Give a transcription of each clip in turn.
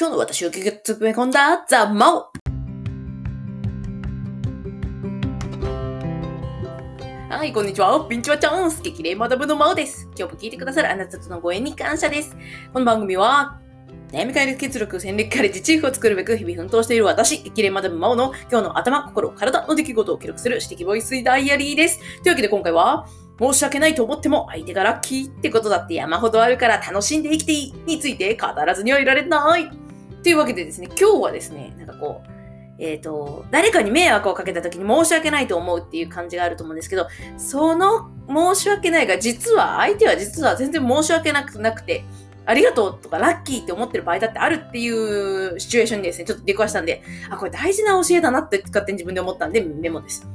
今日の私をギュッと詰め込んだザ・マオはい、こんにちは。ピンチはチャンス。激励マダムのマオです。今日も聞いてくださるあなたとのご縁に感謝です。この番組は、悩み解決結力戦略から自チーフを作るべく日々奮闘している私、激励マダムマオの今日の頭、心、体の出来事を記録する指摘ボイスダイアリーです。というわけで今回は、申し訳ないと思っても相手がラッキーってことだって山ほどあるから楽しんで生きていいについて語らずにはいられない。というわけでですね、今日はですね、なんかこう、えっ、と、誰かに迷惑をかけた時に申し訳ないと思うっていう感じがあると思うんですけど、その申し訳ないが、実は、相手は実は全然申し訳なくなくて、ありがとうとかラッキーって思ってる場合だってあるっていうシチュエーションにですね、ちょっと出くわしたんで、あ、これ大事な教えだなって勝手に自分で思ったんで、メモです。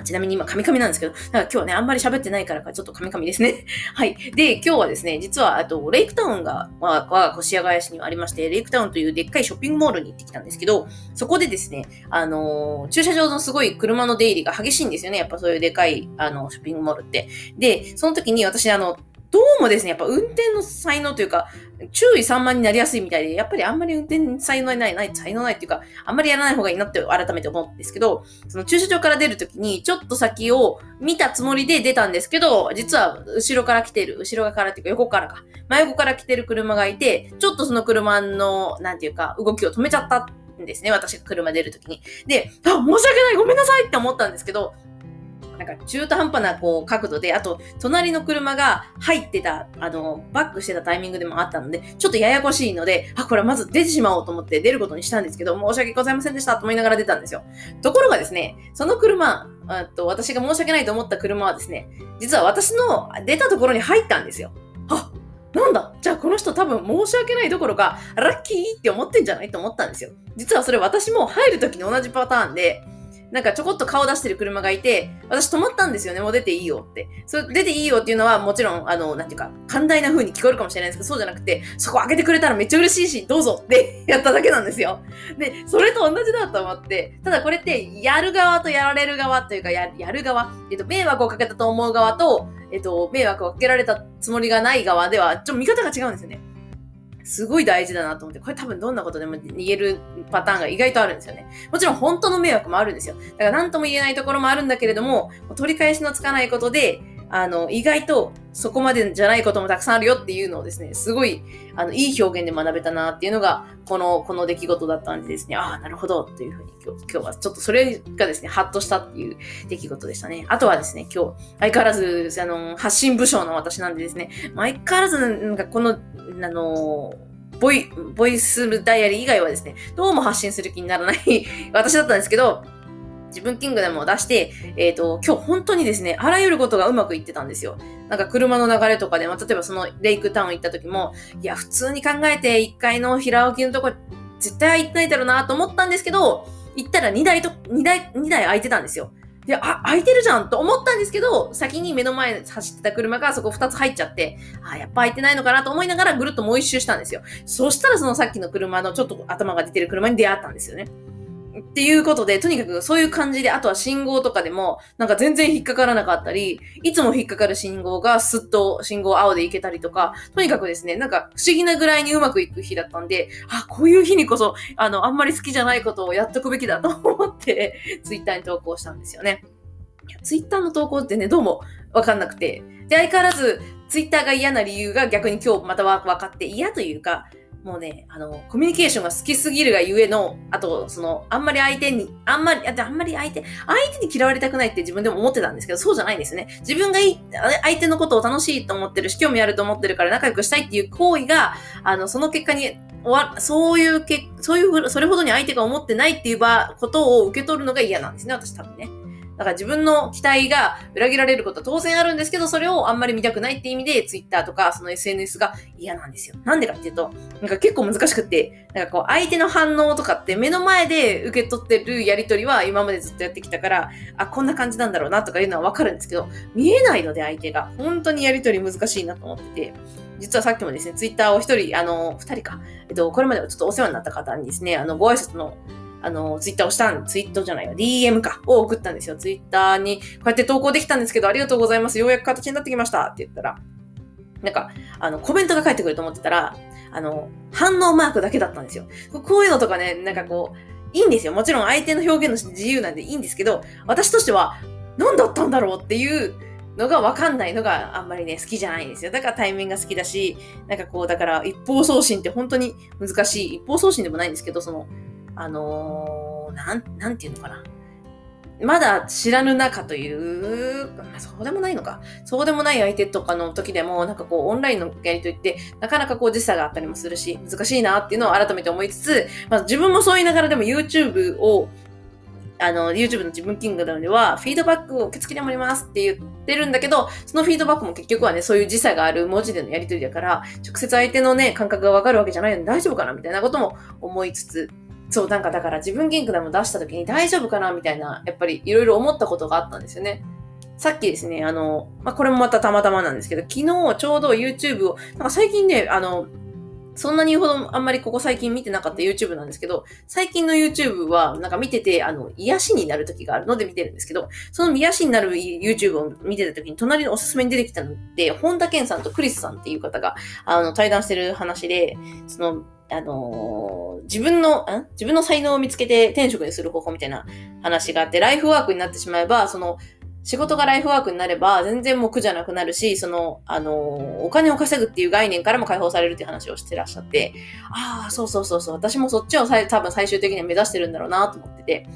あちなみに今、カミカミなんですけど、だから今日はね、あんまり喋ってないからか、ちょっとカミカミですね。はい。で、今日はですね、実は、あと、レイクタウンが、我が越谷市にありまして、レイクタウンというでっかいショッピングモールに行ってきたんですけど、そこでですね、あのー駐車場のすごい車の出入りが激しいんですよね。やっぱそういうでかい、あの、ショッピングモールって。で、その時に私、あの、どうもですね、やっぱ運転の才能というか、注意散漫になりやすいみたいで、やっぱりあんまり運転才能ない、ない、才能ないっていうか、あんまりやらない方がいいなって改めて思うんですけど、その駐車場から出るときに、ちょっと先を見たつもりで出たんですけど、実は後ろから来てる、後ろからっていうか横からか、真横から来てる車がいて、ちょっとその車の、なんていうか、動きを止めちゃったんですね、私が車出るときに。で、あ、申し訳ない、ごめんなさいって思ったんですけど、なんか中途半端なこう角度で、あと隣の車が入ってた、あの、バックしてたタイミングでもあったので、ちょっとややこしいので、あ、これはまず出てしまおうと思って出ることにしたんですけど、申し訳ございませんでしたと思いながら出たんですよ。ところがですね、その車、と私が申し訳ないと思った車はですね、実は私の出たところに入ったんですよ。あ、なんだじゃあこの人多分申し訳ないどころか、ラッキーって思ってんじゃないと思ったんですよ。実はそれ私も入るときに同じパターンで、なんかちょこっと顔出してる車がいて、私止まったんですよね。もう出ていいよって。それ出ていいよっていうのはもちろん、あの、なんていうか、寛大な風に聞こえるかもしれないですけど、そうじゃなくて、そこ開けてくれたらめっちゃ嬉しいし、どうぞって やっただけなんですよ。で、それと同じだと思って、ただこれって、やる側とやられる側というか、ややる側、えっと、迷惑をかけたと思う側と、えっと、迷惑をかけられたつもりがない側では、ちょっと見方が違うんですよね。すごい大事だなと思って、これ多分どんなことでも逃げるパターンが意外とあるんですよね。もちろん本当の迷惑もあるんですよ。だから何とも言えないところもあるんだけれども、取り返しのつかないことで、あの、意外とそこまでじゃないこともたくさんあるよっていうのをですね、すごい、あの、いい表現で学べたなっていうのが、この、この出来事だったんでですね、ああ、なるほどっていうふうに今日、今日はちょっとそれがですね、ハッとしたっていう出来事でしたね。あとはですね、今日、相変わらず、あの、発信部署の私なんでですね、相変わらず、なんかこの、あの、ボイ、ボイスダイアリー以外はですね、どうも発信する気にならない 私だったんですけど、自分キングダムを出して、えっ、と、今日本当にですね、あらゆることがうまくいってたんですよ。なんか車の流れとかで、まあ、例えばそのレイクタウン行った時も、いや、普通に考えて1階の平置きのとこ、絶対行ってないだろうなと思ったんですけど、行ったら2台と、2台、2台空いてたんですよ。で、あ、空いてるじゃんと思ったんですけど、先に目の前走ってた車がそこ2つ入っちゃって、あ、やっぱ空いてないのかなと思いながらぐるっともう一周したんですよ。そしたらそのさっきの車のちょっと頭が出てる車に出会ったんですよね。っていうことで、とにかくそういう感じで、あとは信号とかでも、なんか全然引っかからなかったり、いつも引っかかる信号がスッと信号青で行けたりとか、とにかくですね、なんか不思議なぐらいにうまくいく日だったんで、あ、こういう日にこそ、あの、あんまり好きじゃないことをやっとくべきだと思って、ツイッターに投稿したんですよね。ツイッターの投稿ってね、どうもわかんなくて、で、相変わらず、ツイッターが嫌な理由が逆に今日またわ分かって、嫌というか、もうね、あの、コミュニケーションが好きすぎるがゆえの、あと、その、あんまり相手に、あんまり、あんまり相手、相手に嫌われたくないって自分でも思ってたんですけど、そうじゃないんですね。自分がいい、相手のことを楽しいと思ってるし、興味あると思ってるから仲良くしたいっていう行為が、あの、その結果に、終わそういうけ、そういう、それほどに相手が思ってないっていう場、ことを受け取るのが嫌なんですね、私多分ね。だから自分の期待が裏切られることは当然あるんですけど、それをあんまり見たくないって意味で、Twitter とかその SNS が嫌なんですよ。なんでかっていうと、なんか結構難しくって、なんかこう相手の反応とかって目の前で受け取ってるやりとりは今までずっとやってきたから、あ、こんな感じなんだろうなとかいうのはわかるんですけど、見えないので相手が。本当にやりとり難しいなと思ってて、実はさっきもですね、ツイッターを一人、あの、二人か、えっと、これまではちょっとお世話になった方にですね、あの、ご挨拶のあの、ツイッターをしたん、ツイートじゃないよ、DM か、を送ったんですよ。ツイッターに、こうやって投稿できたんですけど、ありがとうございます。ようやく形になってきました。って言ったら、なんか、あの、コメントが返ってくると思ってたら、あの、反応マークだけだったんですよ。こういうのとかね、なんかこう、いいんですよ。もちろん相手の表現の自由なんでいいんですけど、私としては、何だったんだろうっていうのがわかんないのがあんまりね、好きじゃないんですよ。だから対面が好きだし、なんかこう、だから一方送信って本当に難しい。一方送信でもないんですけど、その、あのー、なん、なんていうのかな。まだ知らぬ中という、まあ、そうでもないのか。そうでもない相手とかの時でも、なんかこう、オンラインのやりとりって、なかなかこう、時差があったりもするし、難しいなっていうのを改めて思いつつ、まあ、自分もそう言いながらでも YouTube を、あの、YouTube の自分キングダムでは、フィードバックを受け付でもありますって言ってるんだけど、そのフィードバックも結局はね、そういう時差がある文字でのやりとりだから、直接相手のね、感覚がわかるわけじゃないので大丈夫かなみたいなことも思いつつ、そう、なんかだから自分ゲンクダム出した時に大丈夫かなみたいな、やっぱりいろいろ思ったことがあったんですよね。さっきですね、あの、まあ、これもまたたまたまなんですけど、昨日ちょうど YouTube を、なんか最近ね、あの、そんなに言うほどあんまりここ最近見てなかった YouTube なんですけど、最近の YouTube はなんか見てて、あの、癒しになる時があるので見てるんですけど、その癒しになる YouTube を見てた時に隣のおすすめに出てきたのって、本田健さんとクリスさんっていう方が、あの、対談してる話で、その、あのー、自分の、ん自分の才能を見つけて転職にする方法みたいな話があって、ライフワークになってしまえば、その、仕事がライフワークになれば、全然もう苦じゃなくなるし、その、あの、お金を稼ぐっていう概念からも解放されるっていう話をしてらっしゃって、ああ、そうそうそうそう、私もそっちを多分最終的には目指してるんだろうなと思ってて、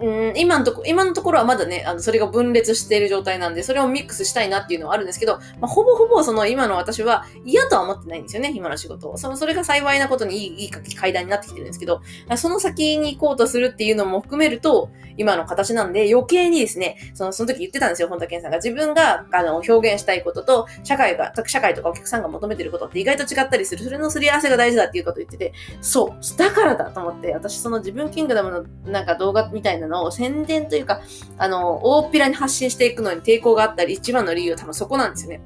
うん、今のとこ、今のところはまだね、あの、それが分裂している状態なんで、それをミックスしたいなっていうのはあるんですけど、まあ、ほぼほぼその今の私は嫌とは思ってないんですよね、今の仕事を。その、それが幸いなことにいい、いい階段になってきてるんですけど、その先に行こうとするっていうのも含めると、今の形なんで、余計にですね、その、その時言ってたんですよ、本田健さんが。自分が、あの、表現したいことと、社会が、社会とかお客さんが求めてることって意外と違ったりする。それのすり合わせが大事だっていうことを言ってて、そう、だからだと思って、私その自分キングダムのなんか動画みたいなのを宣伝というか、あの、大っぴらに発信していくのに抵抗があったり、一番の理由は多分そこなんですよね。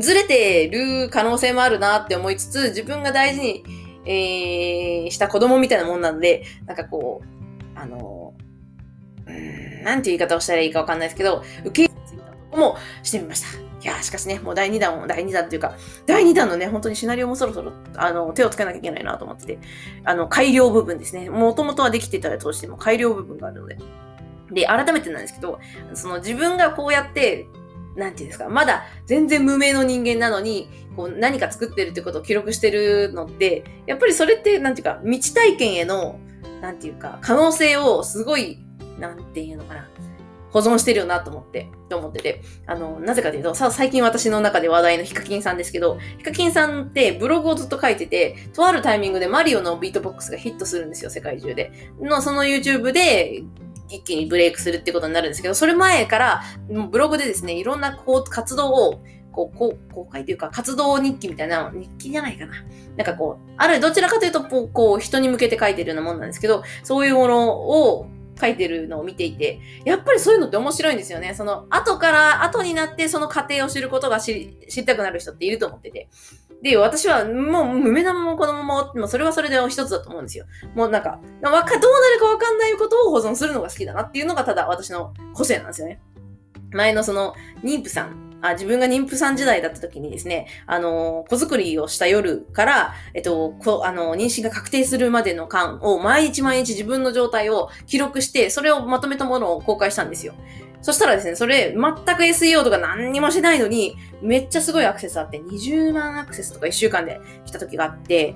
ずれてる可能性もあるなって思いつつ、自分が大事に、えー、した子供みたいなもんなんで、なんかこう、あの、うん、なんていう言い方をしたらいいかわかんないですけど、受け入れついたとこもしてみました。いやしかしね、もう第2弾を、第2弾っていうか、第2弾のね、本当にシナリオもそろそろ、あの、手をつけなきゃいけないなと思ってて、あの、改良部分ですね。もともとはできてたとしても改良部分があるので。で、改めてなんですけど、その自分がこうやって、なんていうんですか、まだ全然無名の人間なのに、こう何か作ってるってことを記録してるのって、やっぱりそれって、なんていうか、未知体験への、なんていうか、可能性をすごい、なんていうのかな、保存してるよなと思って、と思ってて。あの、なぜかというと、さ、最近私の中で話題のヒカキンさんですけど、ヒカキンさんってブログをずっと書いてて、とあるタイミングでマリオのビートボックスがヒットするんですよ、世界中で。の、その YouTube で、一気にブレイクするってことになるんですけど、それ前から、ブログでですね、いろんなこう活動を、こう、こう、公開というか、活動日記みたいな、日記じゃないかな。なんかこう、ある、どちらかというと、こう、人に向けて書いてるようなもんなんですけど、そういうものを、書いてるのを見ていて、やっぱりそういうのって面白いんですよね。その、後から、後になってその過程を知ることが知り、知りたくなる人っていると思ってて。で、私はもう、無名なまま子供も、もそれはそれで一つだと思うんですよ。もうなんか、わか、どうなるかわかんないことを保存するのが好きだなっていうのがただ私の個性なんですよね。前のその、妊婦さんあ自分が妊婦さん時代だった時にですね、あの、子作りをした夜から、えっと、こあの、妊娠が確定するまでの間を毎日毎日自分の状態を記録して、それをまとめたものを公開したんですよ。そしたらですね、それ、全く SEO とか何にもしてないのに、めっちゃすごいアクセスあって、20万アクセスとか1週間で来た時があって、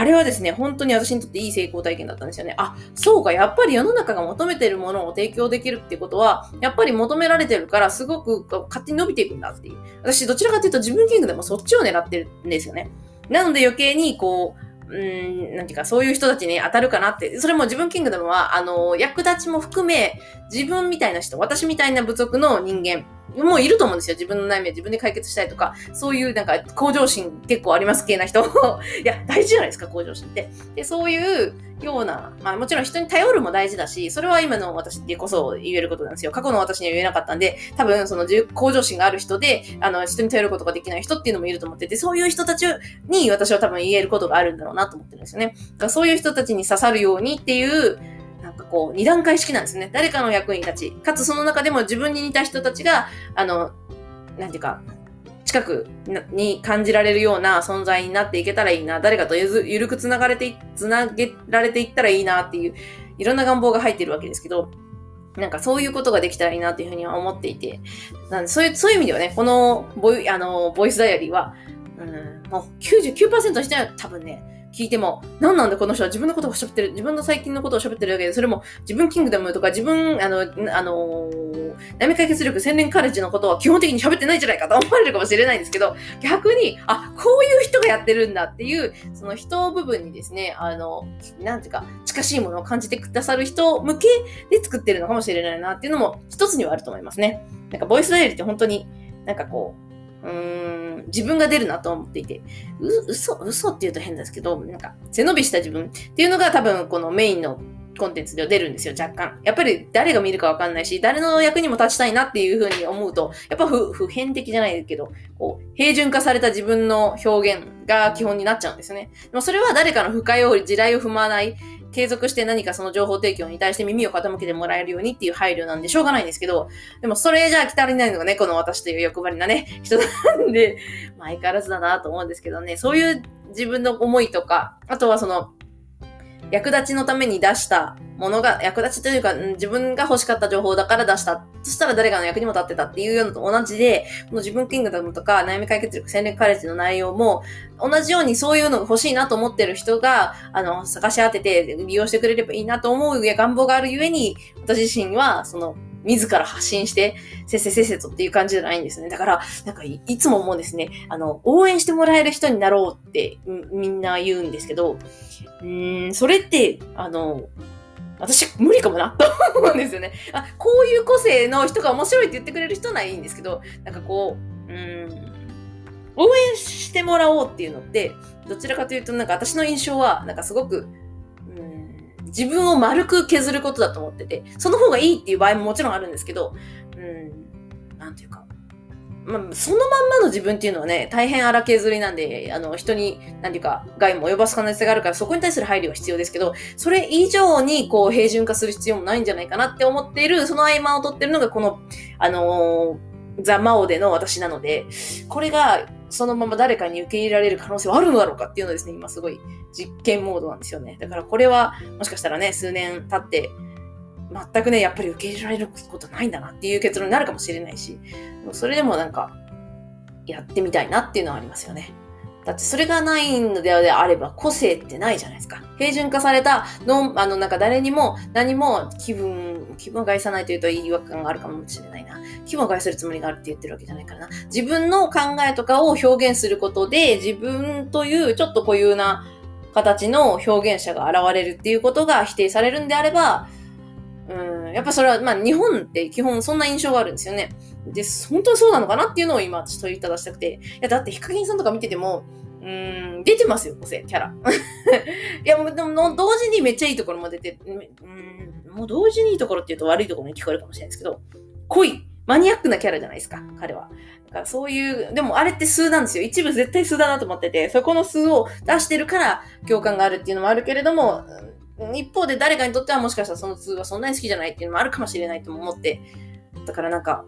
あれはですね、本当に私にとっていい成功体験だったんですよね。あ、そうか、やっぱり世の中が求めてるものを提供できるってことは、やっぱり求められてるから、すごく勝手に伸びていくんだっていう。私、どちらかというと自分キングでもそっちを狙ってるんですよね。なので余計に、こう、うん、なんていうか、そういう人たちに当たるかなって。それも自分キングダムは、あの、役立ちも含め、自分みたいな人、私みたいな部族の人間、もういると思うんですよ。自分の悩みを自分で解決したいとか、そういうなんか向上心結構あります系な人。いや、大事じゃないですか、向上心って。で、そういうような、まあもちろん人に頼るも大事だし、それは今の私でこそ言えることなんですよ。過去の私には言えなかったんで、多分その向上心がある人で、あの、人に頼ることができない人っていうのもいると思ってて、そういう人たちに私は多分言えることがあるんだろうなと思ってるんですよね。だからそういう人たちに刺さるようにっていう、こう、二段階式なんですね。誰かの役に立ち、かつその中でも自分に似た人たちが、あの、なんていうか、近くに感じられるような存在になっていけたらいいな、誰かとゆずゆるく繋がれて、繋げられていったらいいなっていう、いろんな願望が入ってるわけですけど、なんかそういうことができたらいいなっていうふうには思っていて、なんでそういう、そういう意味ではね、このボイ、あの、ボイスダイアリーは、うん、もう99%の人は多分ね、聞いても、何なんだこの人は自分のことを喋ってる、自分の最近のことを喋ってるだけで、それも自分キングダムとか自分、あの、あのー、悩み解決力洗練カレッジのことは基本的に喋ってないんじゃないかと思われるかもしれないんですけど、逆に、あ、こういう人がやってるんだっていう、その人部分にですね、あの、なんていうか、近しいものを感じてくださる人向けで作ってるのかもしれないなっていうのも一つにはあると思いますね。なんか、ボイスダイアリーって本当になんかこう、うーん、自分が出るなと思っていて、う、嘘、嘘って言うと変ですけど、なんか、背伸びした自分っていうのが多分このメインのコンテンツでは出るんですよ、若干。やっぱり誰が見るかわかんないし、誰の役にも立ちたいなっていうふうに思うと、やっぱ不普遍的じゃないけど、こう、平準化された自分の表現が基本になっちゃうんですね。でもそれは誰かの不快を地雷を踏まない、継続して何かその情報提供に対して耳を傾けてもらえるようにっていう配慮なんでしょうがないんですけど、でもそれじゃあ来たりないのがね、この私という欲張りなね、人なんで、まあ相変わらずだなと思うんですけどね、そういう自分の思いとか、あとはその、役立ちのために出したものが、役立ちというか、自分が欲しかった情報だから出した。そしたら誰かの役にも立ってたっていうようなと同じで、この自分キングダムとか悩み解決力戦略カレッジの内容も、同じようにそういうのが欲しいなと思ってる人が、あの、探し当てて利用してくれればいいなと思う願望があるゆえに、私自身は、その、自ら発信して、せっせせっせとっていう感じじゃないんですね。だから、なんかい、つも思うんですね。あの、応援してもらえる人になろうってみんな言うんですけど、うーん、それって、あの、私無理かもなと 思うんですよね。あ、こういう個性の人が面白いって言ってくれる人ならいいんですけど、なんかこう、うん、応援してもらおうっていうのって、どちらかというと、なんか私の印象は、なんかすごく、自分を丸く削ることだと思ってて、その方がいいっていう場合ももちろんあるんですけど、うん、なんていうか、まあ、そのまんまの自分っていうのはね、大変荒削りなんで、あの、人に、なんていうか、害も及ばす可能性があるから、そこに対する配慮は必要ですけど、それ以上に、こう、平準化する必要もないんじゃないかなって思っている、その合間を取ってるのが、この、あのー、ザ・マオでの私なので、これが、そのまま誰かに受け入れられる可能性はあるのだろうかっていうのですね、今すごい実験モードなんですよね。だからこれは、もしかしたらね、数年経って、全くね、やっぱり受け入れられることないんだなっていう結論になるかもしれないし、それでもなんか、やってみたいなっていうのはありますよね。だってそれがないのであれば個性ってないじゃないですか。平準化されたの、あの、なんか誰にも何も気分、気分を害さないというと違和感があるかもしれないな。気分を害するつもりがあるって言ってるわけじゃないからな。自分の考えとかを表現することで自分というちょっと固有な形の表現者が現れるっていうことが否定されるんであれば、うん、やっぱそれは、まあ日本って基本そんな印象があるんですよね。で、本当にそうなのかなっていうのを今私問いただしたくて。いや、だってヒカキンさんとか見てても、うん、出てますよ、個性、キャラ。いや、もう、でも、同時にめっちゃいいところも出て、うん、もう同時にいいところって言うと悪いところに聞こえるかもしれないですけど、濃い、マニアックなキャラじゃないですか、彼は。だからそういう、でもあれって数なんですよ。一部絶対数だなと思ってて、そこの数を出してるから共感があるっていうのもあるけれども、一方で誰かにとってはもしかしたらその数はそんなに好きじゃないっていうのもあるかもしれないと思って、だからなんか、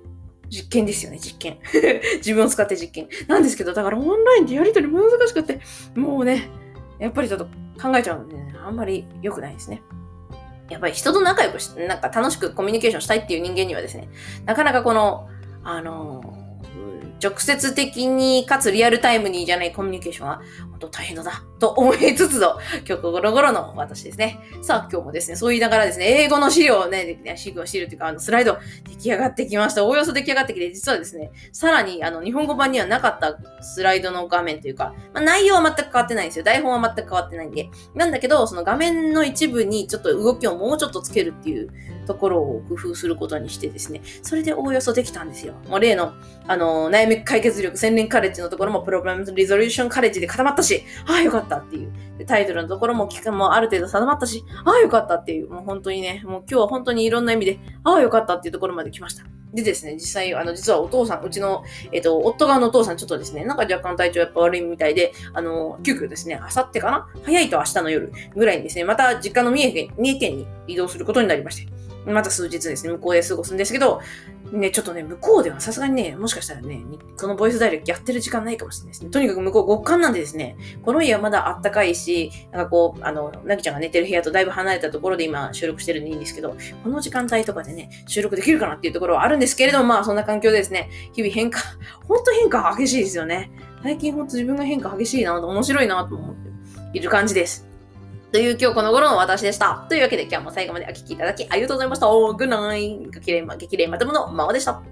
実験ですよね、実験。自分を使って実験。なんですけど、だからオンラインでやりとり難しくて、もうね、やっぱりちょっと考えちゃうので、ね、あんまり良くないですね。やっぱり人と仲良くし、なんか楽しくコミュニケーションしたいっていう人間にはですね、なかなかこの、あの直接的にかつリアルタイムにじゃないコミュニケーションは本当大変だと思いつつの今日ゴロゴロの私ですね。さあ今日もですね、そう言いながらですね、英語の資料をね、資料資料というかあのスライド出来上がってきました。おおよそ出来上がってきて、実はですね、さらにあの日本語版にはなかったスライドの画面というか、まあ、内容は全く変わってないんですよ。台本は全く変わってないんで。なんだけど、その画面の一部にちょっと動きをもうちょっとつけるっていうところを工夫することにしてですね、それでおおよそできたんですよ。もう例の、あの、悩み解決力洗練カレッジのところもプログラムリゾリューションカレッジで固まったし、ああよかったっていう。タイトルのところも期間もある程度定まったし、ああよかったっていう。もう本当にね、もう今日は本当にいろんな意味で、ああよかったっていうところまで来ました。でですね、実際、あの、実はお父さん、うちの、えっ、と、夫側のお父さん、ちょっとですね、なんか若干体調やっぱ悪いみたいで、あの、急遽ですね、あさってかな？早いと明日の夜ぐらいにですね、また実家の三重県、三重県に移動することになりまして。また数日ですね、向こうで過ごすんですけど、ね、ちょっとね、向こうではさすがにね、もしかしたらね、このボイスダイレクトやってる時間ないかもしれないですね。とにかく向こう極寒なんでですね、この家はまだあったかいし、なんかこう、あの、なぎちゃんが寝てる部屋とだいぶ離れたところで今収録してるんでいいんですけど、この時間帯とかでね、収録できるかなっていうところはあるんですけれども、まあそんな環境でですね、日々変化、ほんと変化激しいですよね。最近ほんと自分が変化激しいなと面白いなと思っている感じです。という今日この頃の私でした。というわけで今日も最後までお聴きいただきありがとうございました。グッナイ激励激励またもの、ままでした。